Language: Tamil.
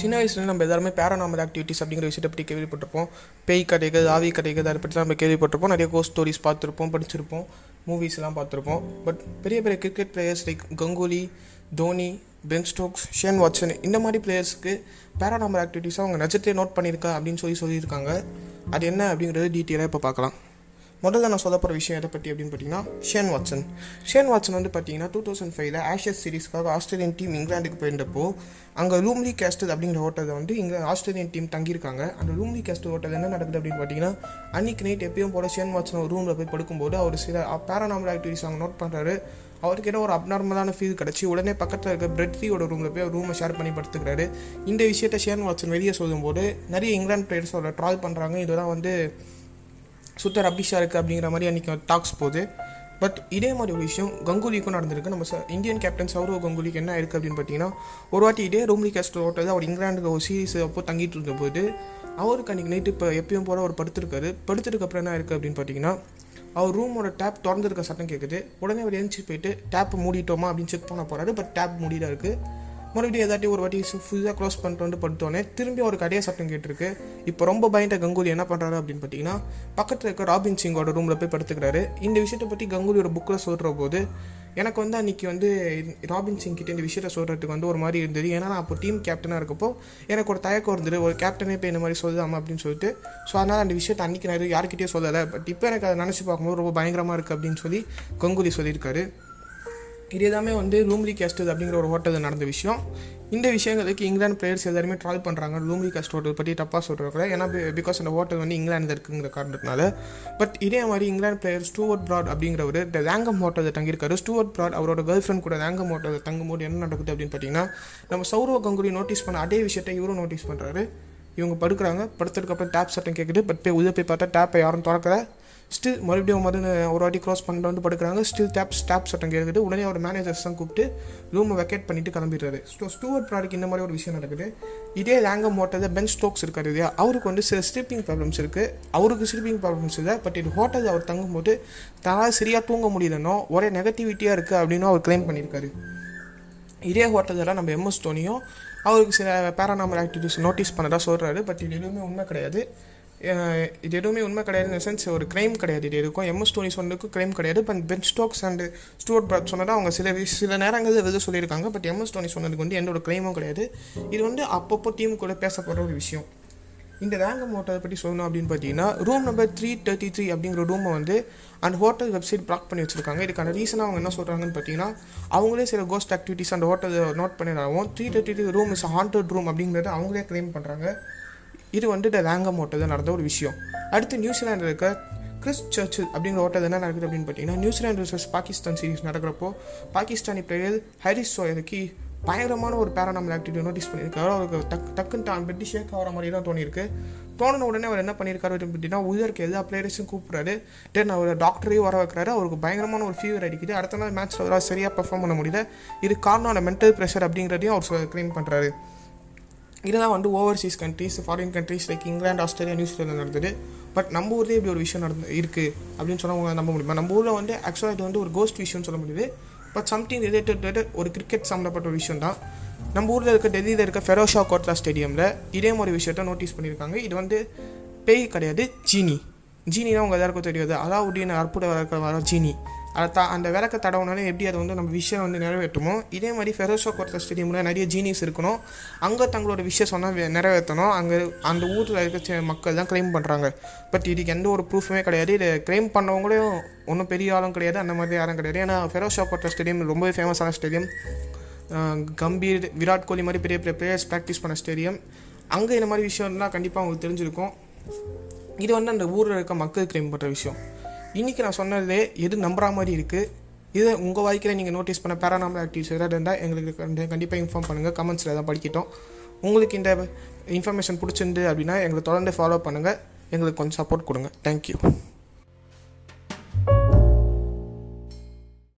சின்ன வயசுல நம்ம எல்லாருமே பேரானாமல் ஆக்டிவிட்டிஸ் அப்படிங்கிற விஷயத்தை பற்றி கேள்விப்பட்டிருப்போம். பேய் கதைகள் ஆவி கதைகள் அதை பற்றி தான் நம்ம கேள்விப்பட்டிருப்போம். நிறைய கோஸ்ட் ஸ்டோரிஸ் பார்த்துருப்போம் படிச்சிருப்போம் மூவிஸ்லாம் பார்த்துருப்போம். பட் பெரிய பெரிய cricket players like Ganguly Dhoni Ben Stokes Shane Watson இந்த மாதிரி பிளேயர்ஸ்க்கு பேரானாமல் ஆக்டிவிட்டிஸை அவங்க நட்சத்திரத்தை நோட் பண்ணியிருக்கா அப்படின்னு சொல்லி சொல்லியிருக்காங்க. அது என்ன அப்படிங்கிறது டீட்டெயிலாக இப்போ பார்க்கலாம். முதல்ல நான் சொல்ல போகிற விஷயம் எதை பற்றி அப்படின்னு பார்த்தீங்கன்னா ஷேன் வாட்சன் ஷேன் வாட்சன் வந்து பார்த்தீங்கன்னா டூ தௌசண்ட் ஃபைவ்ல ஆஷஸ் சீரிஸ்க்காக ஆஸ்திரேலியன் டீம் இங்கிலாந்துக்கு போயிருந்தப்போ அங்கே லூம்லி கேஸ்டல் அப்படிங்கிற ஹோட்டலில் வந்து இங்கே ஆஸ்திரேலியன் டீம் தங்கியிருக்காங்க. அந்த லூம்லி கேஸ்டல் ஹோட்டல் என்ன நடக்குது அப்படின்னு பார்த்தீங்கன்னா அன்னைக்கு நைட் எப்பயும் போல ஷேன் வாட்சன் ஒரு ரூமில் போய் படுக்கும்போது அவர் சில பேரானாமல் ஆக்டிவிட்டிஸ் அவங்க நோட் பண்ணுறாரு அவருக்கு ஏதோ ஒரு அப்நார்மலான ஃபீல் கிடச்சி உடனே பக்கத்தில் இருக்க பிரெட்ரியோட ரூமில் போய் ரூமை ஷேர் பண்ணி படுத்துக்கிறாரு. இந்த விஷயத்தை ஷேன் வாட்சன் வெளியே சொல்லும்போது நிறைய இங்கிலாந்து பிளேயர்ஸ் அவரை ட்ரால் பண்ணுறாங்க இதெல்லாம் வந்து சுத்த ரப்பிஷாக இருக்குது அப்படிங்கிற மாதிரி அன்றைக்கி டாக்ஸ் போகுது. பட் இதே மாதிரி ஒரு விஷயம் கங்குலிக்கும் நடந்திருக்கு. நம்ம ச இந்தியன் கேப்டன் சௌரவ் கங்குலிக்கு என்ன இருக்குது அப்படின்னு பார்த்தீங்கன்னா ஒரு வாட்டி இதே ரூம்லி கேஸ்ட் ஓட்டது அவர் இங்கிலாந்துக்கு ஒரு சீரீஸ் அப்போ தங்கிட்டு இருந்த போது அவருக்கு அன்றைக்கி நைட்டு இப்போ எப்பயும் போல் அவர் படுத்திருக்காரு. படுத்ததுக்கு அப்புறம் என்ன இருக்குது அப்படின்னு பார்த்தீங்கன்னா அவர் ரூமோட டேப் திறந்துருக்க சட்டம் கேட்குது உடனே அவர் எழுந்துச்சு போயிட்டு டேப் மூடிட்டோமா அப்படின்னு செக் பண்ண போகிறாரு பட் டேப் மூடிதான் இருக்குது மறுபடியும் ஏதாட்டி ஒரு வாட்டி ஃபுல்லாக க்ளோஸ் பண்ணிட்டு வந்து படுத்தோடனே திரும்பி ஒரு கடையை சட்டம் கேட்டிருக்கு. இப்போ ரொம்ப பயந்த கங்குலி என்ன பண்ணுறாரு அப்படின்னு பார்த்தீங்கன்னா பக்கத்தில் இருக்க ராபின் சிங்கோட ரூமில் போய் படுத்துக்கிறாரு. இந்த விஷயத்தை பற்றி கங்குலியோட புக்கில் சொல்கிற போது எனக்கு வந்து அன்றைக்கி வந்து ராபின் சிங் கிட்டே இந்த விஷயத்த சொல்கிறதுக்கு வந்து ஒரு மாதிரி இருந்தது. ஏன்னா நான் அப்போ டீம் கேப்டனாக இருக்கப்போ எனக்கு ஒரு தயக்கம் இருந்தது. ஒரு கேப்டனே இப்போ இந்த மாதிரி சொல்லாமா அப்படின்னு சொல்லிட்டு. ஸோ அதனால் அந்த விஷயத்தை அன்றைக்கி நான் யார்கிட்டயே சொல்லலை. பட் இப்போ எனக்கு அதை நினச்சி பார்க்கும்போது ரொம்ப பயங்கரமாக இருக்குது அப்படின்னு சொல்லி கங்குலி சொல்லியிருக்காரு. இது எல்லாமே வந்து லூம்லி கேஸ்டல் அப்படிங்கிற ஒரு ஹோட்டலில் நடந்த விஷயம். இந்த விஷயங்களுக்கு இங்கிலாந்து பிளேயர்ஸ் எல்லாருமே ட்ரால் பண்ணுறாங்க லூம்லி கேஸ்ட் ஹோட்டல் பற்றி தப்பாக சொல்கிறாங்க ஏன்னா பிகாஸ் அந்த ஹோட்டல் வந்து இங்கிலாந்து இருக்குங்கிற காரணத்தினால. பட் இதே மாதிரி இங்கிலாந்து பிளேயர் ஸ்டூவர்ட் ப்ராட் அப்படிங்கிறவர் இந்த லேங்கம் ஹோட்டலில் தங்கியிருக்காரு. ஸ்டூவர்ட் ப்ராட் அவரோட கேர்ள் ஃப்ரெண்ட் கூட லேங்கம் ஹோட்டலில் தங்கும்போது என்ன நடக்குது அப்படின்னு பார்த்தீங்கன்னா நம்ம சௌரவ கங்குலி நோட்டீஸ் பண்ண அதே விஷயத்தை இவரும் நோட்டீஸ் பண்ணுறாரு இவங்க படுக்கிறாங்க படுத்ததுக்கப்புறம் டேப் சட்டம் கேட்குது பட் போய் உள்ளே போய் பார்த்தா டேப்பை யாரும் திறக்கல. ஸ்டில் மறுபடியும் மருந்து ஒரு வாட்டி க்ராஸ் பண்ணிட்டு வந்து படுக்கிறாங்க. ஸ்டில் டேப் ஸ்டாப் சட்டம் கேட்குது உடனே அவர் மேனேஜர்ஸ் தான் கூப்பிட்டு ரூமை வெக்கேட் பண்ணிட்டு கிளம்பிடுறாரு. ஸோ ஸ்டூவர்ட் ப்ராடக்ட் இந்த மாதிரி ஒரு விஷயம் நடக்குது. இதே லேங்கம் ஹோட்டலில் பென் ஸ்டோக்ஸ் இருக்காரு இல்லையா? அவருக்கு வந்து சில ஸ்லீப்பிங் ப்ராப்ளம்ஸ் இருக்குது அவருக்கு ஸ்லீப்பிங் ப்ராப்ளம்ஸ் இல்லை பட் இது ஹோட்டலில் அவர் தங்கும்போது தனால் சரியாக தூங்க முடியலனோ ஒரே நெகட்டிவிட்டியாக இருக்குது அப்படின்னு அவர் கிளைம் பண்ணியிருக்காரு இதே ஹோட்டலில் நம்ம எம்எஸ் தோனியும் அவருக்கு சில பேரானாமல் ஆக்டிவிட்டிஸ் நோட்டீஸ் பண்ணதாக சொல்கிறாரு பட் இது எதுவுமே உண்மை கிடையாது. இது எதுவுமே உண்மை கிடையாது. சென்ஸ் ஒரு க்ரைம் கிடையாது. இது எதுக்கும் எம்எஸ் டோனி சொன்னதுக்கும் க்ரைம் கிடையாது. But Ben Stokes and Stuart Broad சொன்னதை அவங்க சில சில நேரங்களில் வெளியே சொல்லியிருக்காங்க. பட் எம்எஸ் டோனி சொன்னதுக்கு வந்து எந்த ஒரு கிடையாது. இது வந்து அப்பப்போ டீம் கூட பேசப்படுற ஒரு விஷயம். இந்த ரேங்கம் ஹோட்டலை பற்றி சொல்லணும் அப்படின்னு பார்த்தீங்கன்னா room number three thirty three அப்படிங்கிற ரூமை வந்து அந்த ஹோட்டல் வெப்சைட் பிளாக் பண்ணி வச்சிருக்காங்க. இதுக்கான ரீசனாக அவங்க என்ன சொல்கிறாங்கன்னு பார்த்தீங்கன்னா அவங்களே சில கோஸ்ட் ஆக்டிவிட்டிஸ் அந்த ஹோட்டலில் note பண்ணிடாவும் three thirty three room is haunted room அப்படிங்கிறத அவங்களே கிளைம் பண்ணுறாங்க இது வந்துட்டு ரேங்கம் ஓட்டது நடந்த ஒரு விஷயம். அடுத்து நியூசிலாண்டில் இருக்க கிறிஸ் சர்ச்சில் அப்படிங்கிற ஓட்டது என்ன நடக்குது அப்படின்னு பார்த்தீங்கன்னா New Zealand versus Pakistan series நடக்கிறப்போ Pakistani player Haris சோயருக்கு பயங்கரமான ஒரு பேரானாமல் ஆக்டிவிட்டி நோட்டீஸ் பண்ணியிருக்காரு. அவருக்கு டக் டக்குன்னு தான் பெட்டி ஷேக் ஆகிற மாதிரி தான் தோணியிருக்கு. தோணின உடனே அவர் என்ன பண்ணியிருக்காரு அப்படின்னு பார்த்தீங்கன்னா உள்ள எல்லா பிளேயர்ஸும் கூப்பிட்றாரு. தென் அவர் டாக்டரையும் வர வைக்கிறாரு. அவருக்கு பயங்கரமான ஒரு ஃபீவர் அடிக்குது. அடுத்த நாள் மேட்ச்சில் அவரால் சரியாக பெர்ஃபார்ம் பண்ண முடியல. இது காரணம் மென்டல் ப்ரெஷர் அப்படிங்கிறதையும் அவர் கிளைம் பண்ணுறாரு இதெல்லாம் வந்து overseas countries foreign countries like England Australia New Zealand நடந்தது. பட் நம்ம ஊர்லேயே இப்படி ஒரு விஷயம் நடந்து இருக்குது அப்படின்னு சொன்னால் நம்ப முடியுமா? நம்ம ஊரில் வந்து ஆக்சுவலாக இது வந்து ஒரு கோஸ்ட் விஷயம்னு சொல்ல முடியுது. பட் சம்திங் ரிலேட்டட் ஒரு கிரிக்கெட் சம்மந்தப்பட்ட ஒரு விஷயம் தான். நம்ம ஊரில் இருக்க டெல்லியில் இருக்க ஃபெரோஷா கோட்லா ஸ்டேடியமில் இதே மாதிரி விஷயத்த நோட்டீஸ் பண்ணியிருக்காங்க. இது வந்து பேய் கிடையாது ஜீனி. ஜீனினா உங்கள் எல்லாருக்கும் தெரியாது. அதாவது அற்புத வர ஜீனி. அதை த அந்த விளக்க தடவுனாலே எப்படி அதை வந்து நம்ம விஷயம் வந்து நிறைவேற்றுமோ இதே மாதிரி ஃபெரோஷோ கோட்லா ஸ்டேடியமில் நிறைய ஜீனிஸ் இருக்கணும். அங்கே தங்களோட விஷயம் சொன்னால் நிறைவேற்றணும். அங்கே அந்த ஊரில் இருக்க மக்கள் தான் கிளைம் பண்ணுறாங்க பட் இதுக்கு எந்த ஒரு ப்ரூஃபுமே கிடையாது. இதை கிளைம் பண்ணவங்களும் ஒன்றும் பெரிய ஆளும் கிடையாது. அந்த மாதிரி யாரும் கிடையாது. ஏன்னா ஃபெரோஷோ கோட்லா ஸ்டேடியம் ரொம்பவே ஃபேமஸான ஸ்டேடியம் கம்பீர் விராட் கோலி மாதிரி பெரிய பெரிய பிளேயர்ஸ் ப்ராக்டிஸ் பண்ண ஸ்டேடியம் அங்கே இந்த மாதிரி விஷயம்லாம் கண்டிப்பாக அவங்களுக்கு தெரிஞ்சிருக்கும். இது வந்து அந்த ஊரில் இருக்க மக்கள் கிளைம் பண்ணுற விஷயம். இன்றைக்கி நான் சொன்னதே எது நம்புகிற மாதிரி இருக்குது இதை உங்கள் வாழ்க்கையில் நீங்கள் நோட்டீஸ் பண்ண பேரானாமல் ஆக்டிவிட்டிஸ் ஏதாவது இருந்தால் எங்களுக்கு கண்டிப்பாக இன்ஃபார்ம் பண்ணுங்கள் கமெண்ட்ஸில் எதாவது படிக்கட்டும். உங்களுக்கு இந்த இன்ஃபர்மேஷன் பிடிச்சிருந்து அப்படின்னா எங்களை தொடர்ந்து ஃபாலோ பண்ணுங்கள் எங்களுக்கு கொஞ்சம் சப்போர்ட் கொடுங்க. தேங்க்யூ